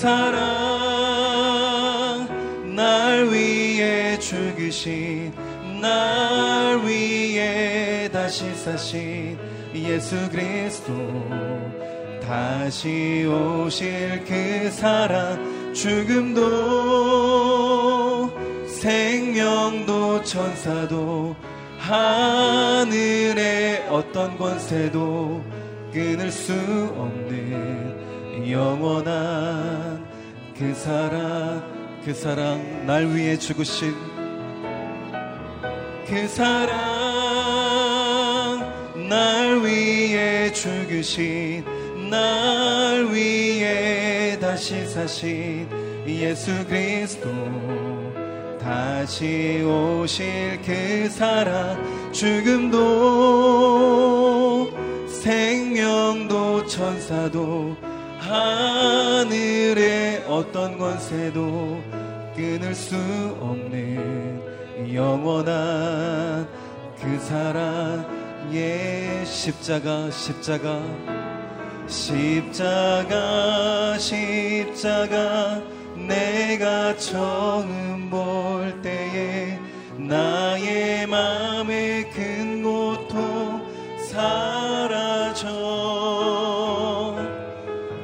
사랑 날 위해 죽으신 날 위해 다시 사신 예수 그리스도. 다시 오실 그 사랑 죽음도 생명도 천사도 하늘의 어떤 권세도 끊을 수 없는 영원한 그 사랑 그 사랑 날 위해 죽으신 그 사랑 날 위해 죽으신 날 위해 다시 사신 예수 그리스도. 다시 오실 그 사랑 죽음도 생명도 천사도 하늘의 어떤 권세도 끊을 수 없는 영원한 그 사랑 예 십자가 십자가 십자가 십자가 내가 처음 볼 때에 나의 마음의 큰 고통 사라져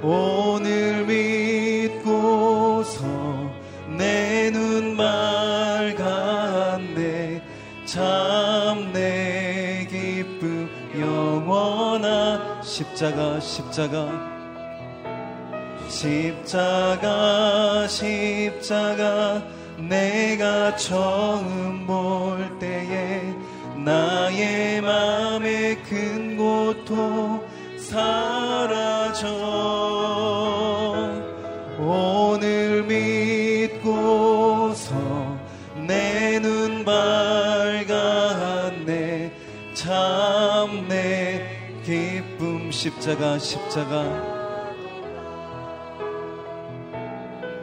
오늘 믿고서 내 눈 밝았네. 참 내 기쁨 영원한 십자가 십자가. 십자가 십자가 내가 처음 볼 때에 나의 마음의 큰 고통 사라져 십자가 십자가.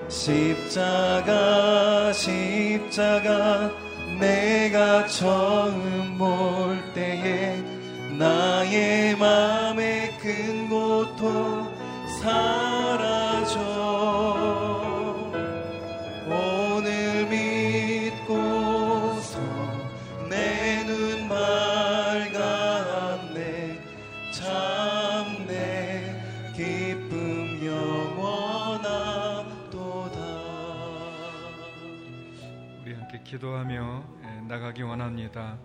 십자가 십자가 내가 처음 볼 때에 나의 마음의 큰 고통 사라 기도하며 예, 나가기 원합니다.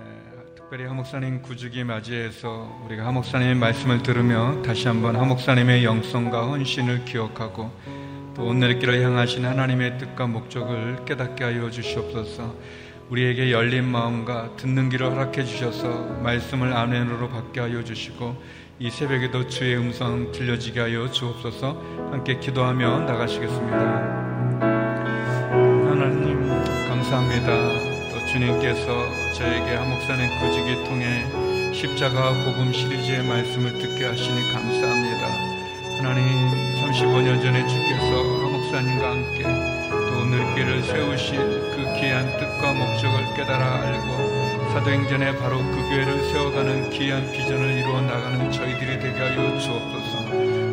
예, 특별히 하목사님 구주기 맞이해서 우리가 하목사님의 말씀을 들으며 다시 한번 하목사님의 영성과 헌신을 기억하고 또 오늘의 길을 향하신 하나님의 뜻과 목적을 깨닫게 하여 주시옵소서. 우리에게 열린 마음과 듣는 길을 허락해 주셔서 말씀을 아멘으로 받게 하여 주시고 이 새벽에도 주의 음성 들려지게 하여 주옵소서 함께 기도하며 나가시겠습니다. 감사합니다. 또 주님께서 저에게 한목사님 구직을 통해 십자가 복음 시리즈의 말씀을 듣게 하시니 감사합니다. 하나님 35년 전에 주께서 한목사님과 함께 또 오늘 길을 세우신 그 귀한 뜻과 목적을 깨달아 알고 사도행전에 바로 그 교회를 세워가는 귀한 비전을 이루어 나가는 저희들이 되게 하여 주옵소서.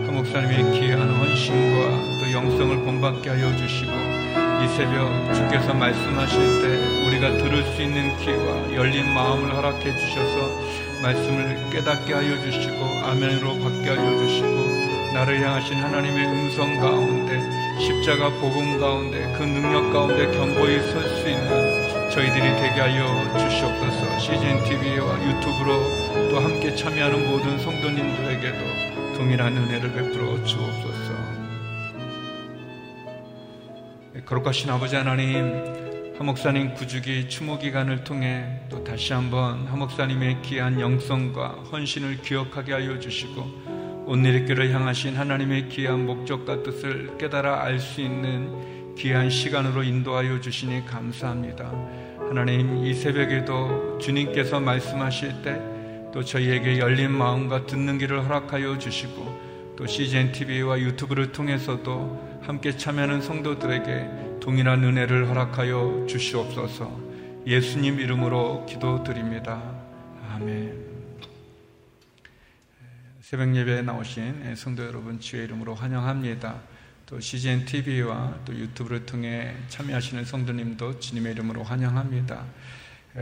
한목사님의 귀한 헌신과 또 영성을 본받게 하여 주시고 이 새벽 주께서 말씀하실 때 우리가 들을 수 있는 귀와 열린 마음을 허락해 주셔서 말씀을 깨닫게 하여 주시고 아멘으로 받게 하여 주시고 나를 향하신 하나님의 음성 가운데 십자가 복음 가운데 그 능력 가운데 견고히 설 수 있는 저희들이 되게 하여 주시옵소서 CGN TV와 유튜브로 또 함께 참여하는 모든 성도님들에게도 동일한 은혜를 베풀어 주옵소서. 거룩하신 아버지 하나님, 하목사님 구주기 추모 기간을 통해 또 다시 한번 하목사님의 귀한 영성과 헌신을 기억하게 하여 주시고 온누리교를 향하신 하나님의 귀한 목적과 뜻을 깨달아 알 수 있는 귀한 시간으로 인도하여 주시니 감사합니다. 하나님 이 새벽에도 주님께서 말씀하실 때 또 저희에게 열린 마음과 듣는 길을 허락하여 주시고 또 CGN TV와 유튜브를 통해서도 함께 참여하는 성도들에게 동일한 은혜를 허락하여 주시옵소서 예수님 이름으로 기도드립니다. 아멘. 새벽 예배에 나오신 성도 여러분 주의 이름으로 환영합니다. 또 CGN TV와 또 유튜브를 통해 참여하시는 성도님도 주님의 이름으로 환영합니다.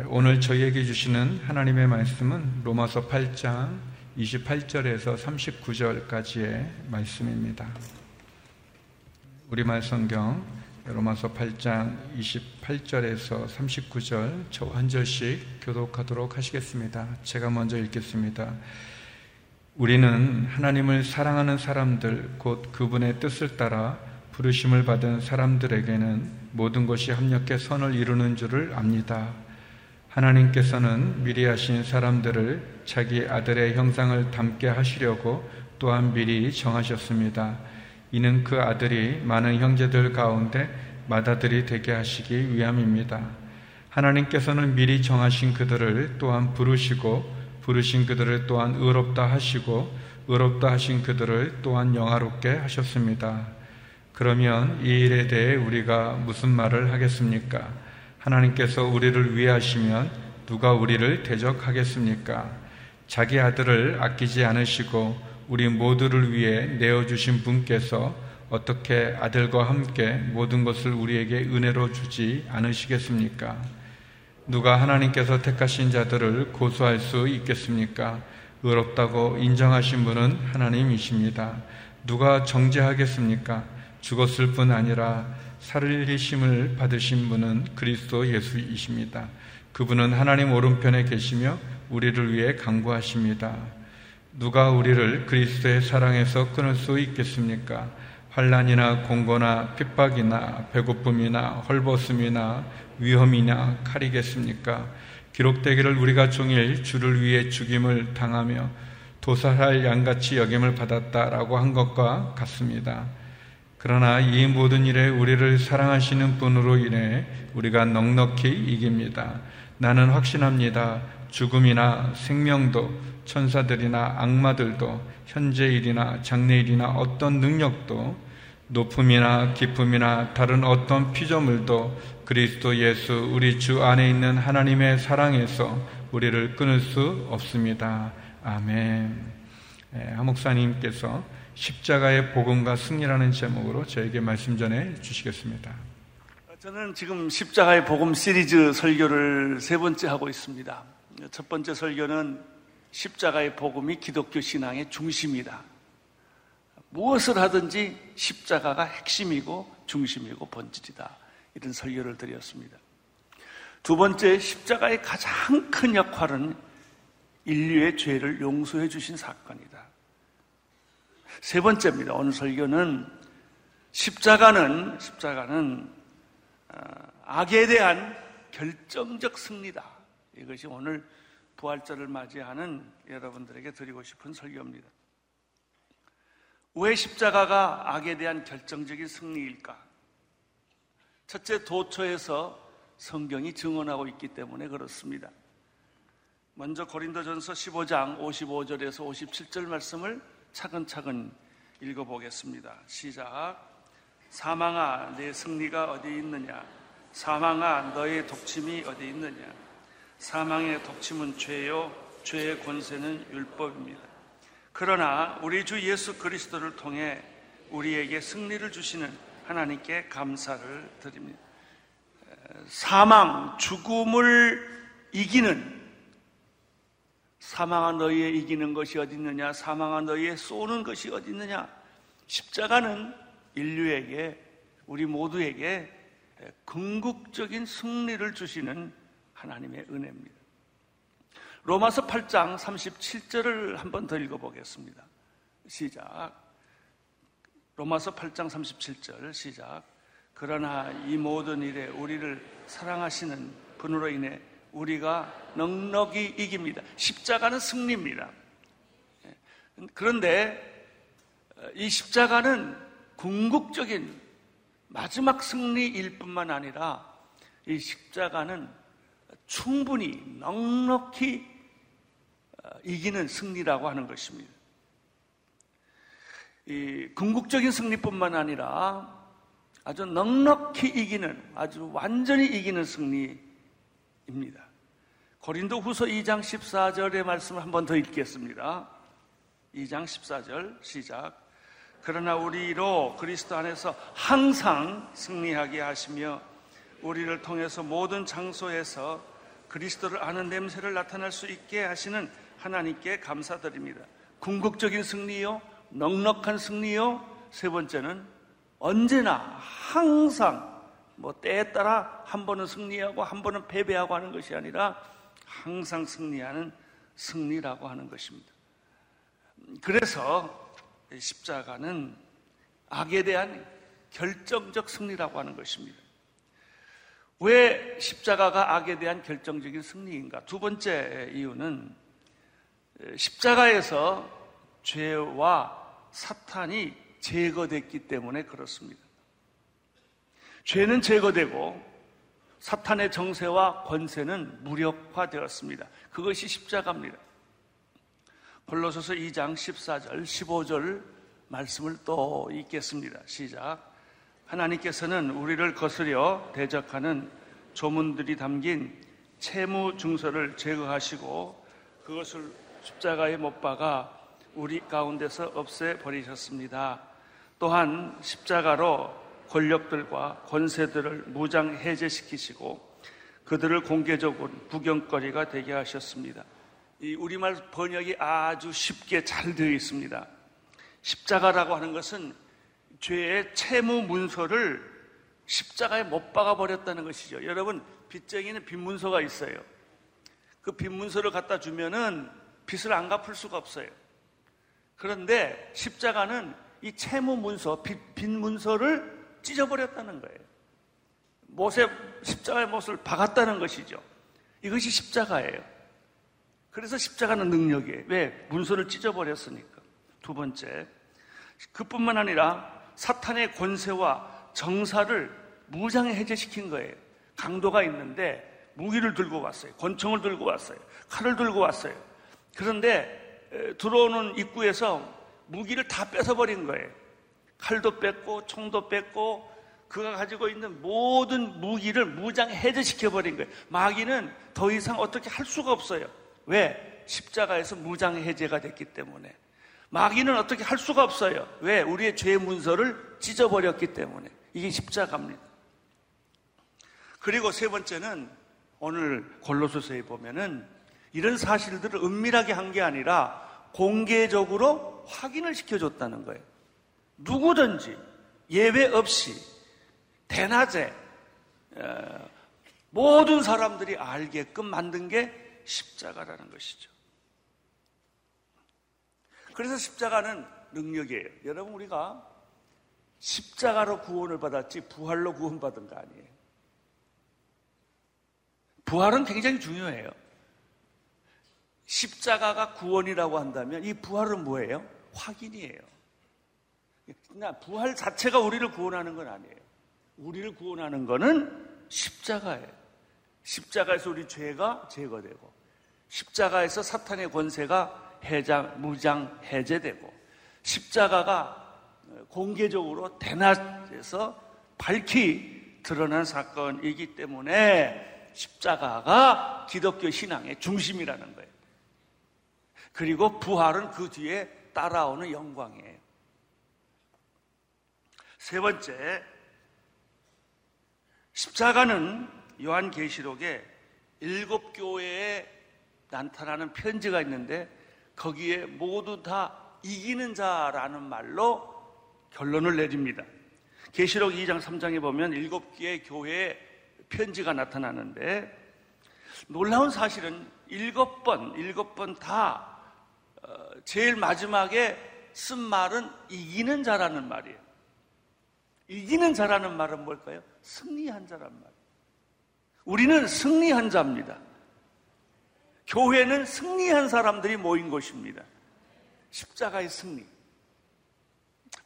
오늘 저희에게 주시는 하나님의 말씀은 로마서 8장 28절에서 39절까지의 말씀입니다. 우리말 성경 로마서 8장 28절에서 39절 저 한 절씩 교독하도록 하시겠습니다. 제가 먼저 읽겠습니다. 우리는 하나님을 사랑하는 사람들 곧 그분의 뜻을 따라 부르심을 받은 사람들에게는 모든 것이 합력해 선을 이루는 줄을 압니다. 하나님께서는 미리 하신 사람들을 자기 아들의 형상을 담게 하시려고 또한 미리 정하셨습니다. 이는 그 아들이 많은 형제들 가운데 맏아들이 되게 하시기 위함입니다. 하나님께서는 미리 정하신 그들을 또한 부르시고 부르신 그들을 또한 의롭다 하시고 의롭다 하신 그들을 또한 영화롭게 하셨습니다. 그러면 이 일에 대해 우리가 무슨 말을 하겠습니까? 하나님께서 우리를 위하시면 누가 우리를 대적하겠습니까? 자기 아들을 아끼지 않으시고 우리 모두를 위해 내어주신 분께서 어떻게 아들과 함께 모든 것을 우리에게 은혜로 주지 않으시겠습니까? 누가 하나님께서 택하신 자들을 고소할 수 있겠습니까? 의롭다고 인정하신 분은 하나님이십니다. 누가 정죄하겠습니까? 죽었을 뿐 아니라 살리심을 받으신 분은 그리스도 예수이십니다. 그분은 하나님 오른편에 계시며 우리를 위해 강구하십니다. 누가 우리를 그리스도의 사랑에서 끊을 수 있겠습니까? 환란이나 공고나 핍박이나 배고픔이나 헐벗음이나 위험이나 칼이겠습니까? 기록되기를 우리가 종일 주를 위해 죽임을 당하며 도살할 양같이 여김을 받았다라고 한 것과 같습니다. 그러나 이 모든 일에 우리를 사랑하시는 분으로 인해 우리가 넉넉히 이깁니다. 나는 확신합니다. 죽음이나 생명도 천사들이나 악마들도 현재일이나 장래일이나 어떤 능력도 높음이나 기쁨이나 다른 어떤 피조물도 그리스도 예수 우리 주 안에 있는 하나님의 사랑에서 우리를 끊을 수 없습니다. 아멘. 예, 하 목사님께서 십자가의 복음과 승리라는 제목으로 저에게 말씀 전해 주시겠습니다. 저는 지금 십자가의 복음 시리즈 설교를 세 번째 하고 있습니다. 첫 번째 설교는 십자가의 복음이 기독교 신앙의 중심이다. 무엇을 하든지 십자가가 핵심이고 중심이고 본질이다. 이런 설교를 드렸습니다. 두 번째, 십자가의 가장 큰 역할은 인류의 죄를 용서해 주신 사건이다. 세 번째입니다. 오늘 설교는 십자가는 십자가는 어, 악에 대한 결정적 승리다. 이것이 오늘 부활절을 맞이하는 여러분들에게 드리고 싶은 설교입니다. 왜 십자가가 악에 대한 결정적인 승리일까? 첫째 도처에서 성경이 증언하고 있기 때문에 그렇습니다. 먼저 고린도전서 15장 55절에서 57절 말씀을 차근차근 읽어보겠습니다. 시작. 사망아, 내 승리가 어디 있느냐? 사망아, 너의 독침이 어디 있느냐? 사망의 독침은 죄요, 죄의 권세는 율법입니다. 그러나 우리 주 예수 그리스도를 통해 우리에게 승리를 주시는 하나님께 감사를 드립니다. 사망, 죽음을 이기는 사망한 너희에 이기는 것이 어디 있느냐? 사망한 너희에 쏘는 것이 어디 있느냐? 십자가는 인류에게 우리 모두에게 궁극적인 승리를 주시는 하나님의 은혜입니다. 로마서 8장 37절을 한번 더 읽어보겠습니다. 시작. 로마서 8장 37절 시작. 그러나 이 모든 일에 우리를 사랑하시는 분으로 인해 우리가 넉넉히 이깁니다. 십자가는 승리입니다. 예. 그런데 이 십자가는 궁극적인 마지막 승리일 뿐만 아니라 이 십자가는 충분히 넉넉히 어, 이기는 승리라고 하는 것입니다. 이 궁극적인 승리뿐만 아니라 아주 넉넉히 이기는 아주 완전히 이기는 승리입니다. 고린도 후서 2장 14절의 말씀을 한 번 더 읽겠습니다. 2장 14절 시작. 그러나 우리로 그리스도 안에서 항상 승리하게 하시며 우리를 통해서 모든 장소에서 그리스도를 아는 냄새를 나타낼 수 있게 하시는 하나님께 감사드립니다. 궁극적인 승리요, 넉넉한 승리요. 세 번째는 언제나 항상 뭐 때에 따라 한 번은 승리하고 한 번은 패배하고 하는 것이 아니라 항상 승리하는 승리라고 하는 것입니다. 그래서 십자가는 악에 대한 결정적 승리라고 하는 것입니다. 왜 십자가가 악에 대한 결정적인 승리인가? 두 번째 이유는 십자가에서 죄와 사탄이 제거됐기 때문에 그렇습니다. 죄는 제거되고 사탄의 정세와 권세는 무력화되었습니다. 그것이 십자가입니다. 골로소서 2장 14절, 15절 말씀을 또 읽겠습니다. 시작. 하나님께서는 우리를 거스려 대적하는 조문들이 담긴 채무 증서를 제거하시고 그것을 십자가에 못 박아 우리 가운데서 없애 버리셨습니다. 또한 십자가로 권력들과 권세들을 무장 해제시키시고 그들을 공개적으로 구경거리가 되게 하셨습니다. 이 우리말 번역이 아주 쉽게 잘 되어 있습니다. 십자가라고 하는 것은 죄의 채무 문서를 십자가에 못 박아 버렸다는 것이죠. 여러분 빚쟁이는 빚 문서가 있어요. 그 빚 문서를 갖다 주면은 빚을 안 갚을 수가 없어요. 그런데 십자가는 이 채무 문서, 빚, 빚 문서를 찢어버렸다는 거예요. 못에 십자가의 못을 박았다는 것이죠. 이것이 십자가예요. 그래서 십자가는 능력이에요. 왜? 문서를 찢어버렸으니까. 두 번째, 그뿐만 아니라 사탄의 권세와 정사를 무장해 해제시킨 거예요. 강도가 있는데 무기를 들고 왔어요. 권총을 들고 왔어요. 칼을 들고 왔어요. 그런데 들어오는 입구에서 무기를 다 뺏어버린 거예요. 칼도 뺐고 총도 뺐고 그가 가지고 있는 모든 무기를 무장 해제시켜버린 거예요. 마귀는 더 이상 어떻게 할 수가 없어요. 왜? 십자가에서 무장 해제가 됐기 때문에. 마귀는 어떻게 할 수가 없어요. 왜? 우리의 죄 문서를 찢어버렸기 때문에. 이게 십자가입니다. 그리고 세 번째는 오늘 골로소서에 보면은 이런 사실들을 은밀하게 한 게 아니라 공개적으로 확인을 시켜줬다는 거예요. 누구든지 예외 없이 대낮에 모든 사람들이 알게끔 만든 게 십자가라는 것이죠. 그래서 십자가는 능력이에요. 여러분 우리가 십자가로 구원을 받았지 부활로 구원받은 거 아니에요. 부활은 굉장히 중요해요. 십자가가 구원이라고 한다면 이 부활은 뭐예요? 확인이에요. 그냥 부활 자체가 우리를 구원하는 건 아니에요. 우리를 구원하는 거는 십자가예요. 십자가에서 우리 죄가 제거되고 십자가에서 사탄의 권세가 해장, 무장 해제되고 십자가가 공개적으로 대낮에서 밝히 드러난 사건이기 때문에 십자가가 기독교 신앙의 중심이라는 거예요. 그리고 부활은 그 뒤에 따라오는 영광이에요. 세 번째, 십자가는 요한계시록에 일곱 교회에 나타나는 편지가 있는데 거기에 모두 다 이기는 자라는 말로 결론을 내립니다. 계시록 2장 3장에 보면 일곱 개의 교회에 편지가 나타나는데 놀라운 사실은 일곱 번, 일곱 번다 어, 제일 마지막에 쓴 말은 이기는 자라는 말이에요. 이기는 자라는 말은 뭘까요? 승리한 자란 말. 우리는 승리한 자입니다. 교회는 승리한 사람들이 모인 곳입니다. 십자가의 승리.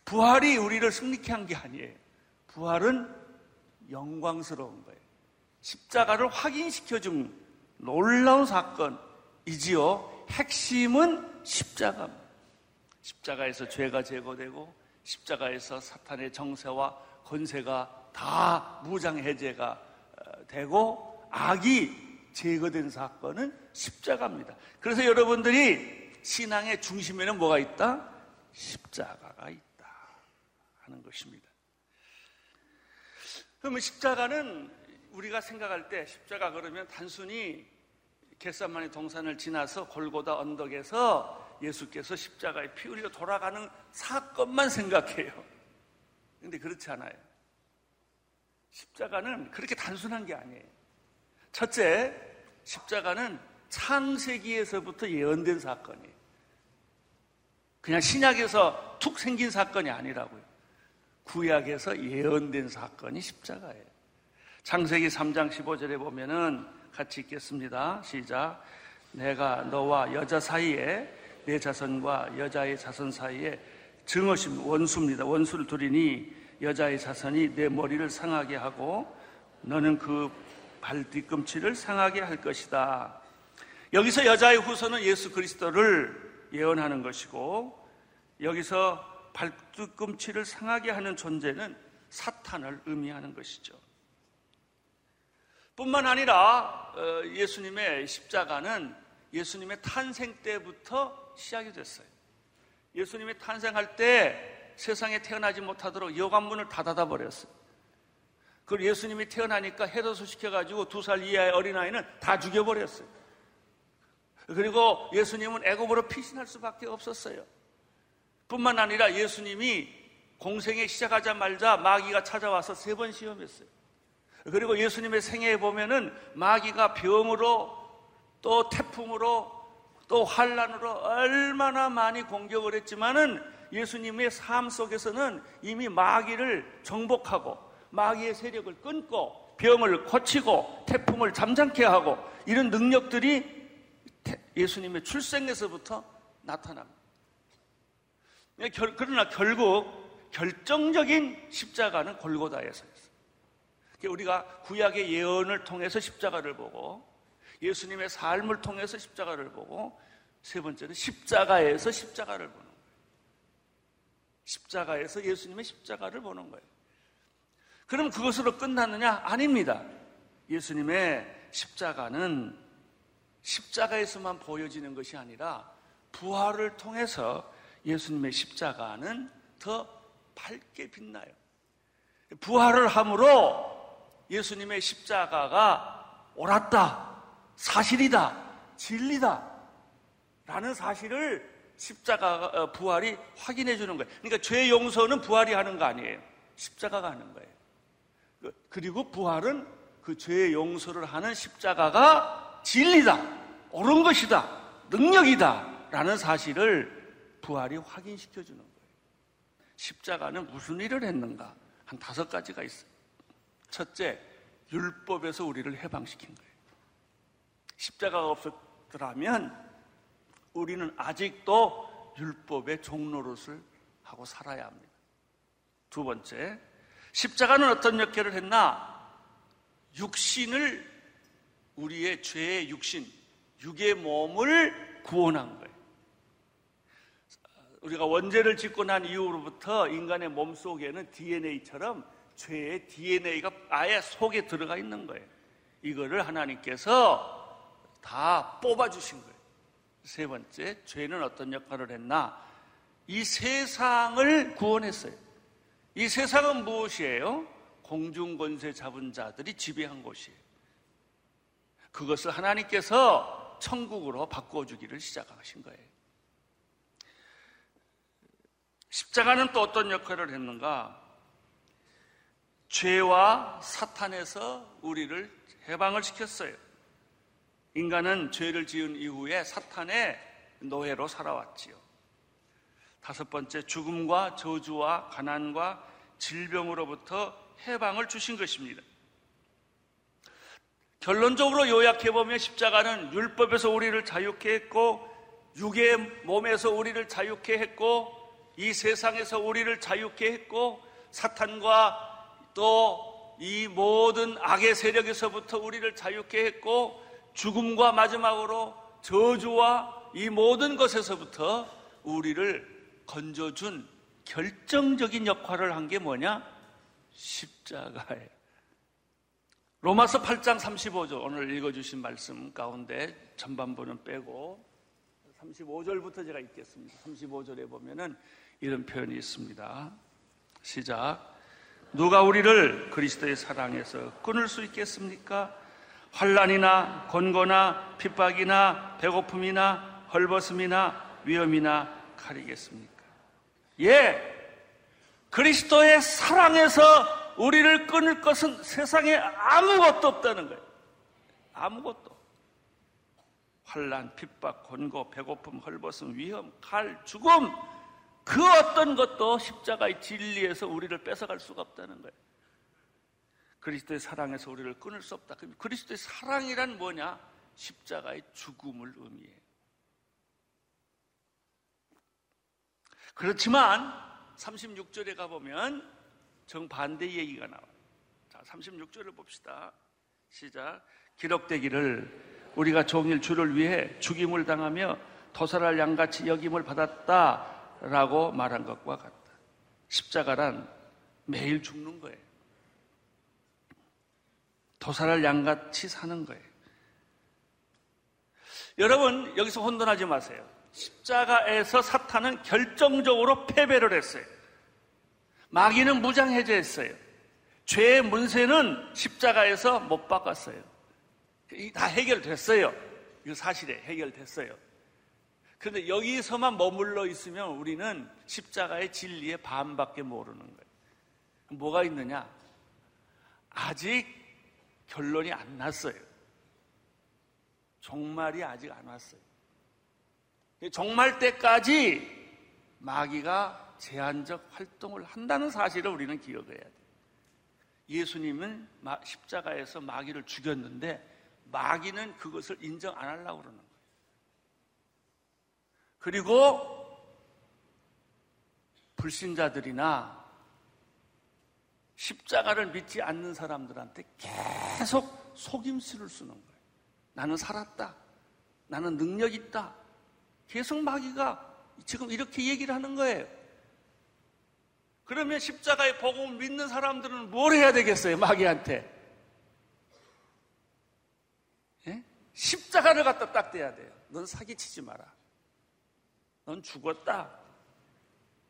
부활이 우리를 승리케 한 게 아니에요. 부활은 영광스러운 거예요. 십자가를 확인시켜준 놀라운 사건이지요. 핵심은 십자가입니다. 십자가에서 죄가 제거되고 십자가에서 사탄의 정세와 권세가 다 무장 해제가 어, 되고 악이 제거된 사건은 십자가입니다. 그래서 여러분들이 신앙의 중심에는 뭐가 있다? 십자가가 있다. 하는 것입니다. 그러면 십자가는 우리가 생각할 때 십자가 그러면 단순히 겟산만의 동산을 지나서 골고다 언덕에서 예수께서 십자가에 피 흘려 돌아가는 사건만 생각해요. 근데 그렇지 않아요. 십자가는 그렇게 단순한 게 아니에요. 첫째, 십자가는 창세기에서부터 예언된 사건이에요. 그냥 신약에서 툭 생긴 사건이 아니라고요. 구약에서 예언된 사건이 십자가예요. 창세기 3장 15절에 보면은 같이 읽겠습니다. 시작. 내가 너와 여자 사이에 내 자손과 여자의 자손 사이에 증오심 원수입니다. 원수를 두리니 여자의 자손이 내 머리를 상하게 하고 너는 그 발뒤꿈치를 상하게 할 것이다. 여기서 여자의 후손은 예수 그리스도를 예언하는 것이고 여기서 발뒤꿈치를 상하게 하는 존재는 사탄을 의미하는 것이죠. 뿐만 아니라 어, 예수님의 십자가는 예수님의 탄생 때부터 시작이 됐어요. 예수님이 탄생할 때 세상에 태어나지 못하도록 여관문을 다 닫아버렸어요. 그리고 예수님이 태어나니까 해도수 시켜가지고 두 살 이하의 어린아이는 다 죽여버렸어요. 그리고 예수님은 애굽으로 피신할 수밖에 없었어요. 뿐만 아니라 예수님이 공생에 시작하자말자 마귀가 찾아와서 세 번 시험했어요. 그리고 예수님의 생애에 보면은 마귀가 병으로 또 태풍으로 또 환란으로 얼마나 많이 공격을 했지만은 예수님의 삶 속에서는 이미 마귀를 정복하고 마귀의 세력을 끊고 병을 고치고 태풍을 잠잠케 하고 이런 능력들이 예수님의 출생에서부터 나타납니다. 예, 그러나 결국 결정적인 십자가는 골고다에서였어요. 우리가 구약의 예언을 통해서 십자가를 보고 예수님의 삶을 통해서 십자가를 보고 세 번째는 십자가에서 십자가를 보는 거예요. 십자가에서 예수님의 십자가를 보는 거예요. 그럼 그것으로 끝났느냐? 아닙니다. 예수님의 십자가는 십자가에서만 보여지는 것이 아니라 부활을 통해서 예수님의 십자가는 더 밝게 빛나요. 부활을 함으로 예수님의 십자가가 옳았다, 사실이다, 진리다 라는 사실을 십자가 어, 부활이 확인해 주는 거예요. 그러니까 죄 용서는 부활이 하는 거 아니에요. 십자가가 하는 거예요. 그, 그리고 부활은 그 죄 용서를 하는 십자가가 진리다, 옳은 것이다, 능력이다 라는 사실을 부활이 확인시켜 주는 거예요. 십자가는 무슨 일을 했는가? 한 다섯 가지가 있어요. 첫째, 율법에서 우리를 해방시킨 거예요. 십자가가 없었더라면 우리는 아직도 율법의 종로릇을 하고 살아야 합니다. 두 번째, 십자가는 어떤 역할을 했나? 육신을 우리의 죄의 육신, 육의 몸을 구원한 거예요. 우리가 원죄를 짓고 난 이후로부터 인간의 몸 속에는 DNA처럼 죄의 DNA가 아예 속에 들어가 있는 거예요. 이거를 하나님께서 다 뽑아주신 거예요. 세 번째, 죄는 어떤 역할을 했나? 이 세상을 구원했어요. 이 세상은 무엇이에요? 공중권세 잡은 자들이 지배한 곳이에요. 그것을 하나님께서 천국으로 바꿔주기를 시작하신 거예요. 십자가는 또 어떤 역할을 했는가? 죄와 사탄에서 우리를 해방을 시켰어요. 인간은 죄를 지은 이후에 사탄의 노예로 살아왔지요. 다섯 번째, 죽음과 저주와 가난과 질병으로부터 해방을 주신 것입니다. 결론적으로 요약해보면 십자가는 율법에서 우리를 자유케 했고, 육의 몸에서 우리를 자유케 했고, 이 세상에서 우리를 자유케 했고, 사탄과 또 이 모든 악의 세력에서부터 우리를 자유케 했고, 죽음과 마지막으로 저주와 이 모든 것에서부터 우리를 건져준 결정적인 역할을 한 게 뭐냐? 십자가예요. 로마서 8장 35절 오늘 읽어주신 말씀 가운데 전반부는 빼고 35절부터 제가 읽겠습니다. 35절에 보면은 이런 표현이 있습니다. 시작. 누가 우리를 그리스도의 사랑에서 끊을 수 있겠습니까? 환란이나 권고나 핍박이나 배고픔이나 헐벗음이나 위험이나 칼이겠습니까? 예, 그리스도의 사랑에서 우리를 끊을 것은 세상에 아무것도 없다는 거예요. 아무것도. 환란, 핍박, 권고, 배고픔, 헐벗음, 위험, 칼, 죽음 그 어떤 것도 십자가의 진리에서 우리를 뺏어갈 수가 없다는 거예요. 그리스도의 사랑에서 우리를 끊을 수 없다. 그럼 그리스도의 사랑이란 뭐냐? 십자가의 죽음을 의미해요. 그렇지만 36절에 가보면 정반대 얘기가 나와요. 자, 36절을 봅시다. 시작. 기록되기를 우리가 종일 주를 위해 죽임을 당하며 도살할 양같이 여김을 받았다라고 말한 것과 같다. 십자가란 매일 죽는 거예요. 도살할 양같이 사는 거예요. 여러분, 여기서 혼돈하지 마세요. 십자가에서 사탄은 결정적으로 패배를 했어요. 마귀는 무장해제했어요. 죄의 문세는 십자가에서 못 바꿨어요. 다 해결됐어요. 이거 사실에 해결됐어요. 그런데 여기서만 머물러 있으면 우리는 십자가의 진리의 반밖에 모르는 거예요. 뭐가 있느냐? 아직 결론이 안 났어요. 종말이 아직 안 왔어요. 종말 때까지 마귀가 제한적 활동을 한다는 사실을 우리는 기억해야 돼요. 예수님은 십자가에서 마귀를 죽였는데 마귀는 그것을 인정 안 하려고 그러는 거예요. 그리고 불신자들이나 십자가를 믿지 않는 사람들한테 계속 속임수를 쓰는 거예요. 나는 살았다. 나는 능력 있다. 계속 마귀가 지금 이렇게 얘기를 하는 거예요. 그러면 십자가의 복음을 믿는 사람들은 뭘 해야 되겠어요? 마귀한테. 예? 십자가를 갖다 딱 대야 돼요. 넌 사기치지 마라. 넌 죽었다.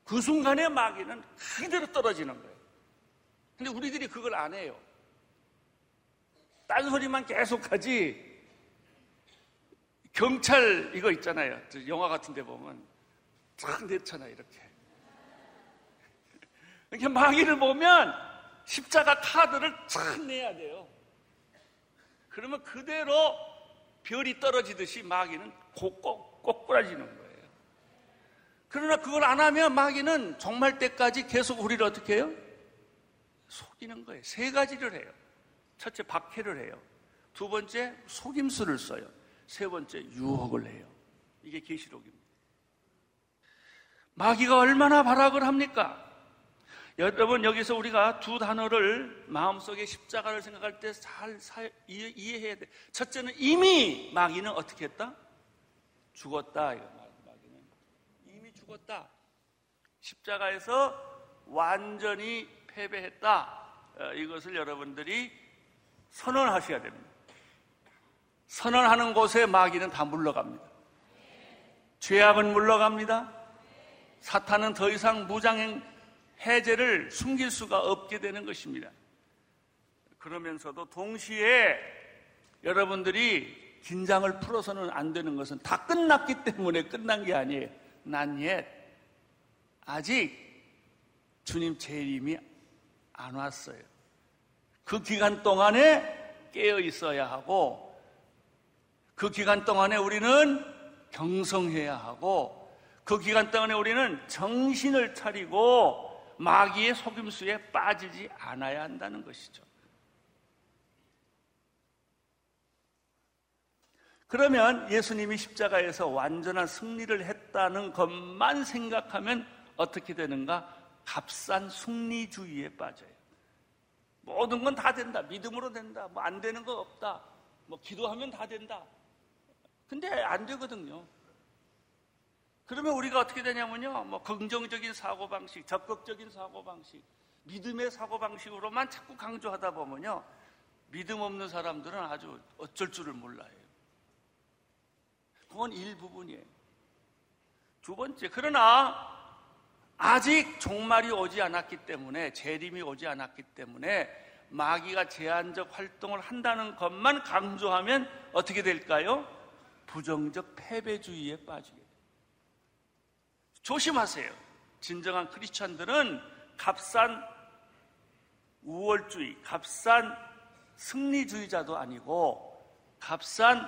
그 순간에 마귀는 그대로 떨어지는 거예요. 근데 우리들이 그걸 안 해요. 딴소리만 계속하지. 경찰 이거 있잖아요. 영화 같은 데 보면 쫙 내잖아요. 이렇게. 이렇게 마귀를 보면 십자가 카드를 쫙 내야 돼요. 그러면 그대로 별이 떨어지듯이 마귀는 꼭, 꼬꾸라지는 거예요. 그러나 그걸 안 하면 마귀는 정말 때까지 계속 우리를 어떻게 해요? 속이는 거예요. 세 가지를 해요. 첫째, 박해를 해요. 두 번째, 속임수를 써요. 세 번째, 유혹을 해요. 이게 계시록입니다. 마귀가 얼마나 발악을 합니까? 여러분 여기서 우리가 두 단어를 마음속에 십자가를 생각할 때 잘 이해해야 돼. 첫째는 이미 마귀는 어떻게 했다? 죽었다. 이거 마귀는 이미 죽었다. 십자가에서 완전히 패배했다. 어, 이것을 여러분들이 선언하셔야 됩니다. 선언하는 곳에 마귀는 다 물러갑니다. 죄악은 물러갑니다. 사탄은 더 이상 무장행 해제를 숨길 수가 없게 되는 것입니다. 그러면서도 동시에 여러분들이 긴장을 풀어서는 안 되는 것은 다 끝났기 때문에 끝난 게 아니에요. 난 옛. 아직 주님 재림이 안 왔어요. 그 기간 동안에 깨어 있어야 하고 그 기간 동안에 우리는 경성해야 하고 그 기간 동안에 우리는 정신을 차리고 마귀의 속임수에 빠지지 않아야 한다는 것이죠. 그러면 예수님이 십자가에서 완전한 승리를 했다는 것만 생각하면 어떻게 되는가? 값싼 승리주의에 빠져요. 모든 건 다 된다. 믿음으로 된다. 뭐 안 되는 거 없다. 뭐 기도하면 다 된다. 근데 안 되거든요. 그러면 우리가 어떻게 되냐면요. 뭐 긍정적인 사고방식, 적극적인 사고방식, 믿음의 사고방식으로만 자꾸 강조하다 보면요. 믿음 없는 사람들은 아주 어쩔 줄을 몰라요. 그건 일부분이에요. 두 번째, 그러나 아직 종말이 오지 않았기 때문에, 재림이 오지 않았기 때문에 마귀가 제한적 활동을 한다는 것만 강조하면 어떻게 될까요? 부정적 패배주의에 빠지게. 조심하세요. 진정한 크리스찬들은 값싼 우월주의, 값싼 승리주의자도 아니고 값싼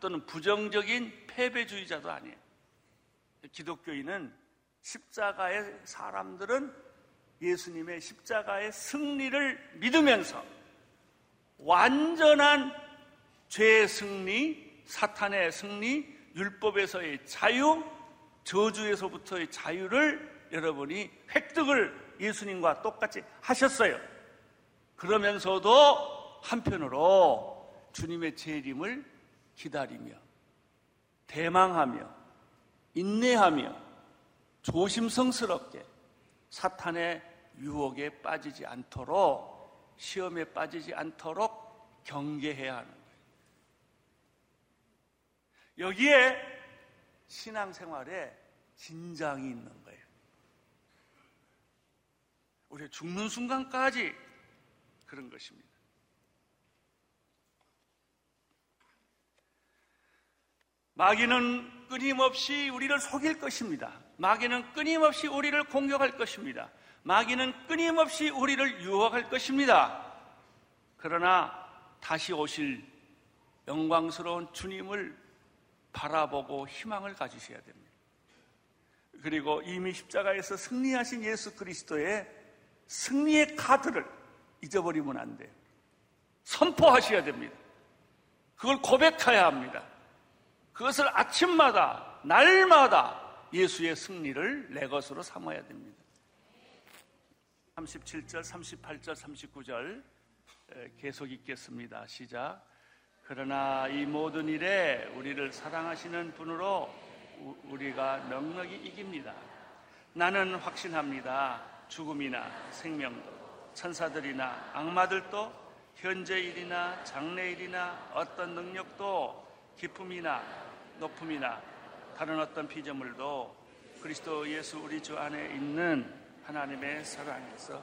또는 부정적인 패배주의자도 아니에요. 기독교인은 십자가의 사람들은 예수님의 십자가의 승리를 믿으면서 완전한 죄의 승리, 사탄의 승리, 율법에서의 자유, 저주에서부터의 자유를 여러분이 획득을 예수님과 똑같이 하셨어요. 그러면서도 한편으로 주님의 재림을 기다리며 대망하며 인내하며 조심성스럽게 사탄의 유혹에 빠지지 않도록 시험에 빠지지 않도록 경계해야 하는 거예요. 여기에 신앙생활에 진장이 있는 거예요. 우리 죽는 순간까지 그런 것입니다. 마귀는 끊임없이 우리를 속일 것입니다. 마귀는 끊임없이 우리를 공격할 것입니다. 마귀는 끊임없이 우리를 유혹할 것입니다. 그러나 다시 오실 영광스러운 주님을 바라보고 희망을 가지셔야 됩니다. 그리고 이미 십자가에서 승리하신 예수 그리스도의 승리의 카드를 잊어버리면 안 돼요. 선포하셔야 됩니다. 그걸 고백해야 합니다. 그것을 아침마다, 날마다 예수의 승리를 내 것으로 삼아야 됩니다. 37절, 38절, 39절 계속 읽겠습니다. 시작. 그러나 이 모든 일에 우리를 사랑하시는 분으로 우리가 넉넉히 이깁니다. 나는 확신합니다. 죽음이나 생명도, 천사들이나 악마들도 현재 일이나 장래 일이나 어떤 능력도 기쁨이나 높음이나 다른 어떤 피조물도 그리스도 예수 우리 주 안에 있는 하나님의 사랑에서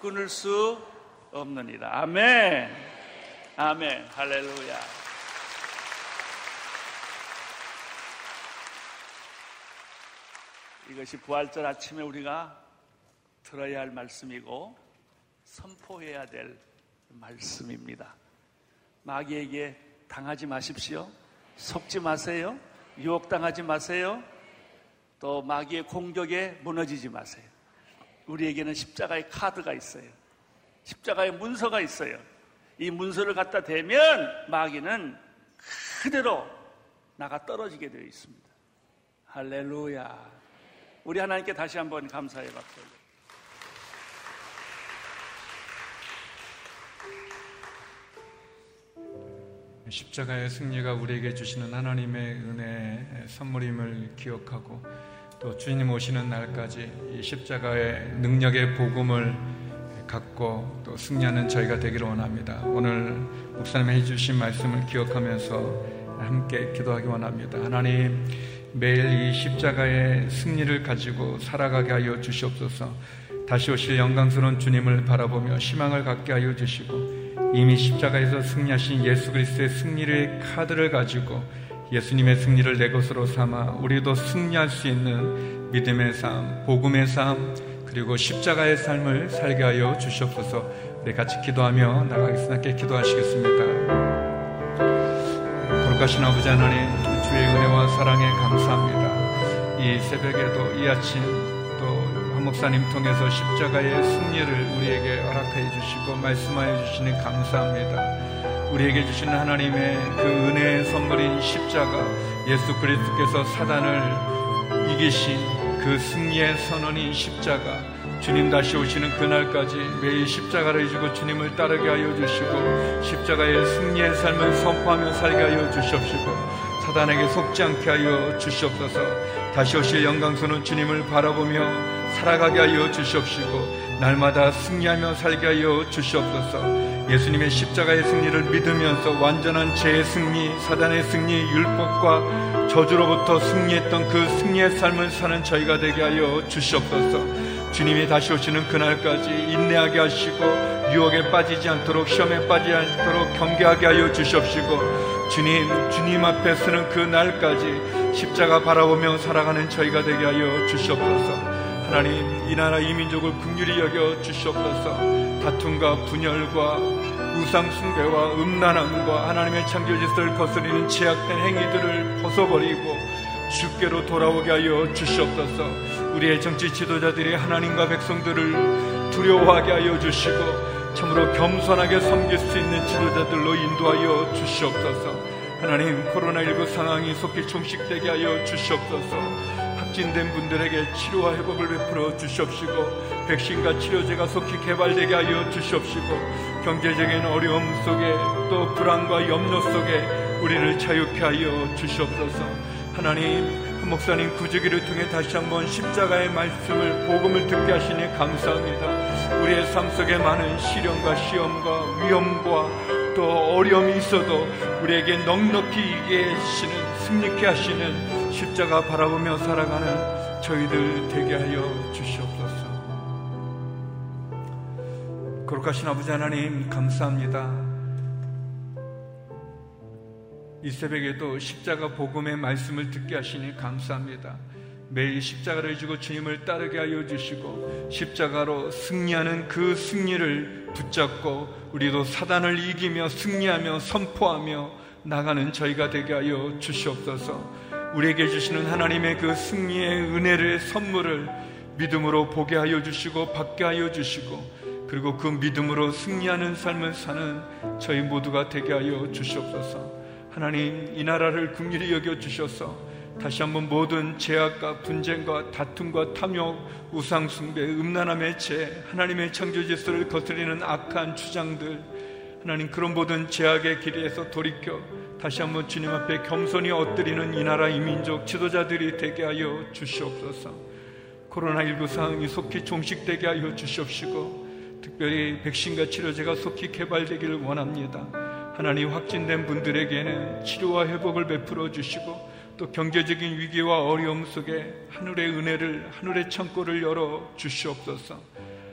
끊을 수 없느니라. 아멘. 아멘. 할렐루야. 이것이 부활절 아침에 우리가 들어야 할 말씀이고 선포해야 될 말씀입니다. 마귀에게 당하지 마십시오. 속지 마세요. 유혹당하지 마세요. 또 마귀의 공격에 무너지지 마세요. 우리에게는 십자가의 카드가 있어요. 십자가의 문서가 있어요. 이 문서를 갖다 대면 마귀는 그대로 나가 떨어지게 되어 있습니다. 할렐루야. 우리 하나님께 다시 한번 감사의 박수. 십자가의 승리가 우리에게 주시는 하나님의 은혜 선물임을 기억하고 또 주님 오시는 날까지 이 십자가의 능력의 복음을 갖고 또 승리하는 저희가 되기를 원합니다. 오늘 목사님이 해주신 말씀을 기억하면서 함께 기도하기 원합니다. 하나님 매일 이 십자가의 승리를 가지고 살아가게 하여 주시옵소서. 다시 오실 영광스러운 주님을 바라보며 희망을 갖게 하여 주시고 이미 십자가에서 승리하신 예수 그리스도의 승리의 카드를 가지고 예수님의 승리를 내 것으로 삼아 우리도 승리할 수 있는 믿음의 삶, 복음의 삶, 그리고 십자가의 삶을 살게 하여 주시옵소서. 우리 같이 기도하며 나가겠습니다. 함께 기도하시겠습니다. 거룩하신 아버지 하나님, 주의 은혜와 사랑에 감사합니다. 이 새벽에도 이 아침 또한 목사님 통해서 십자가의 승리를 우리에게 허락해 주시고 말씀하여 주시니 감사합니다. 우리에게 주시는 하나님의 그 은혜의 선물인 십자가 예수 그리스도께서 사단을 이기신 그 승리의 선언인 십자가 주님 다시 오시는 그날까지 매일 십자가를 지고 주님을 따르게 하여 주시고 십자가의 승리의 삶을 선포하며 살게 하여 주시옵시고 사단에게 속지 않게 하여 주시옵소서. 다시 오실 영광스러운 주님을 바라보며 살아가게 하여 주시옵시고 날마다 승리하며 살게 하여 주시옵소서 예수님의 십자가의 승리를 믿으면서 완전한 죄의 승리, 사단의 승리, 율법과 저주로부터 승리했던 그 승리의 삶을 사는 저희가 되게 하여 주시옵소서. 주님이 다시 오시는 그날까지 인내하게 하시고 유혹에 빠지지 않도록 시험에 빠지지 않도록 경계하게 하여 주시옵시고 주님, 주님 앞에 서는 그 날까지 십자가 바라보며 살아가는 저희가 되게 하여 주시옵소서. 하나님, 이 나라 이 민족을 긍휼히 여겨 주시옵소서. 다툼과 분열과 우상 숭배와 음란함과 하나님의 창조 질서를 거스리는 제약된 행위들을 벗어버리고 주께로 돌아오게 하여 주시옵소서. 우리의 정치 지도자들이 하나님과 백성들을 두려워하게 하여 주시고 참으로 겸손하게 섬길 수 있는 지도자들로 인도하여 주시옵소서. 하나님 코로나19 상황이 속히 종식되게 하여 주시옵소서 확진된 분들에게 치료와 회복을 베풀어 주시옵시고 백신과 치료제가 속히 개발되게 하여 주시옵시고 경제적인 어려움 속에 또 불안과 염려 속에 우리를 자유케 하여 주시옵소서. 하나님 한 목사님 구주기를 통해 다시 한번 십자가의 말씀을 복음을 듣게 하시니 감사합니다. 우리의 삶 속에 많은 시련과 시험과 위험과 또 어려움이 있어도 우리에게 넉넉히 이기게 하시는 승리케 하시는 십자가 바라보며 살아가는 저희들 되게 하여 주시옵소서. 거룩하신 아버지 하나님 감사합니다. 이 새벽에도 십자가 복음의 말씀을 듣게 하시니 감사합니다. 매일 십자가를 지고 주님을 따르게 하여 주시고 십자가로 승리하는 그 승리를 붙잡고 우리도 사단을 이기며 승리하며 선포하며 나가는 저희가 되게 하여 주시옵소서. 우리에게 주시는 하나님의 그 승리의 은혜를 선물을 믿음으로 보게 하여 주시고 받게 하여 주시고 그리고 그 믿음으로 승리하는 삶을 사는 저희 모두가 되게 하여 주시옵소서. 하나님 이 나라를 긍휼히 여겨 주셔서 다시 한번 모든 제약과 분쟁과 다툼과 탐욕, 우상 숭배, 음란함의 죄, 하나님의 창조 질서를 거스리는 악한 주장들, 하나님 그런 모든 제약의 길에서 돌이켜 다시 한번 주님 앞에 겸손히 엎드리는 이 나라 이민족 지도자들이 되게 하여 주시옵소서. 코로나19 상황이 속히 종식되게 하여 주시옵시고 특별히 백신과 치료제가 속히 개발되기를 원합니다. 하나님 확진된 분들에게는 치료와 회복을 베풀어 주시고 또 경제적인 위기와 어려움 속에 하늘의 은혜를 하늘의 창고를 열어 주시옵소서.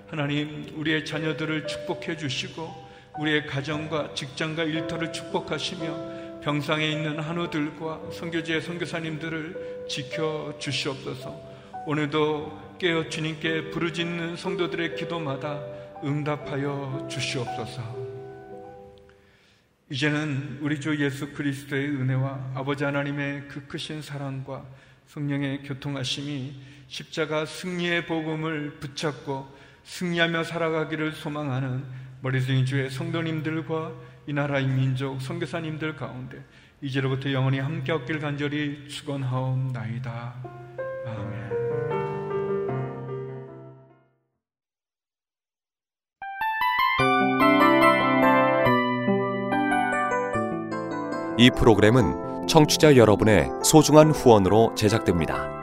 하나님 우리의 자녀들을 축복해 주시고 우리의 가정과 직장과 일터를 축복하시며 병상에 있는 한우들과 선교지의 선교사님들을 지켜 주시옵소서. 오늘도 깨어 주님께 부르짖는 성도들의 기도마다 응답하여 주시옵소서. 이제는 우리 주 예수 그리스도의 은혜와 아버지 하나님의 그 크신 사랑과 성령의 교통하심이 십자가 승리의 복음을 붙잡고 승리하며 살아가기를 소망하는 머리승이 주의 성도님들과 이 나라의 민족 선교사님들 가운데 이제로부터 영원히 함께 없길 간절히 축원하옵나이다. 아멘. 이 프로그램은 청취자 여러분의 소중한 후원으로 제작됩니다.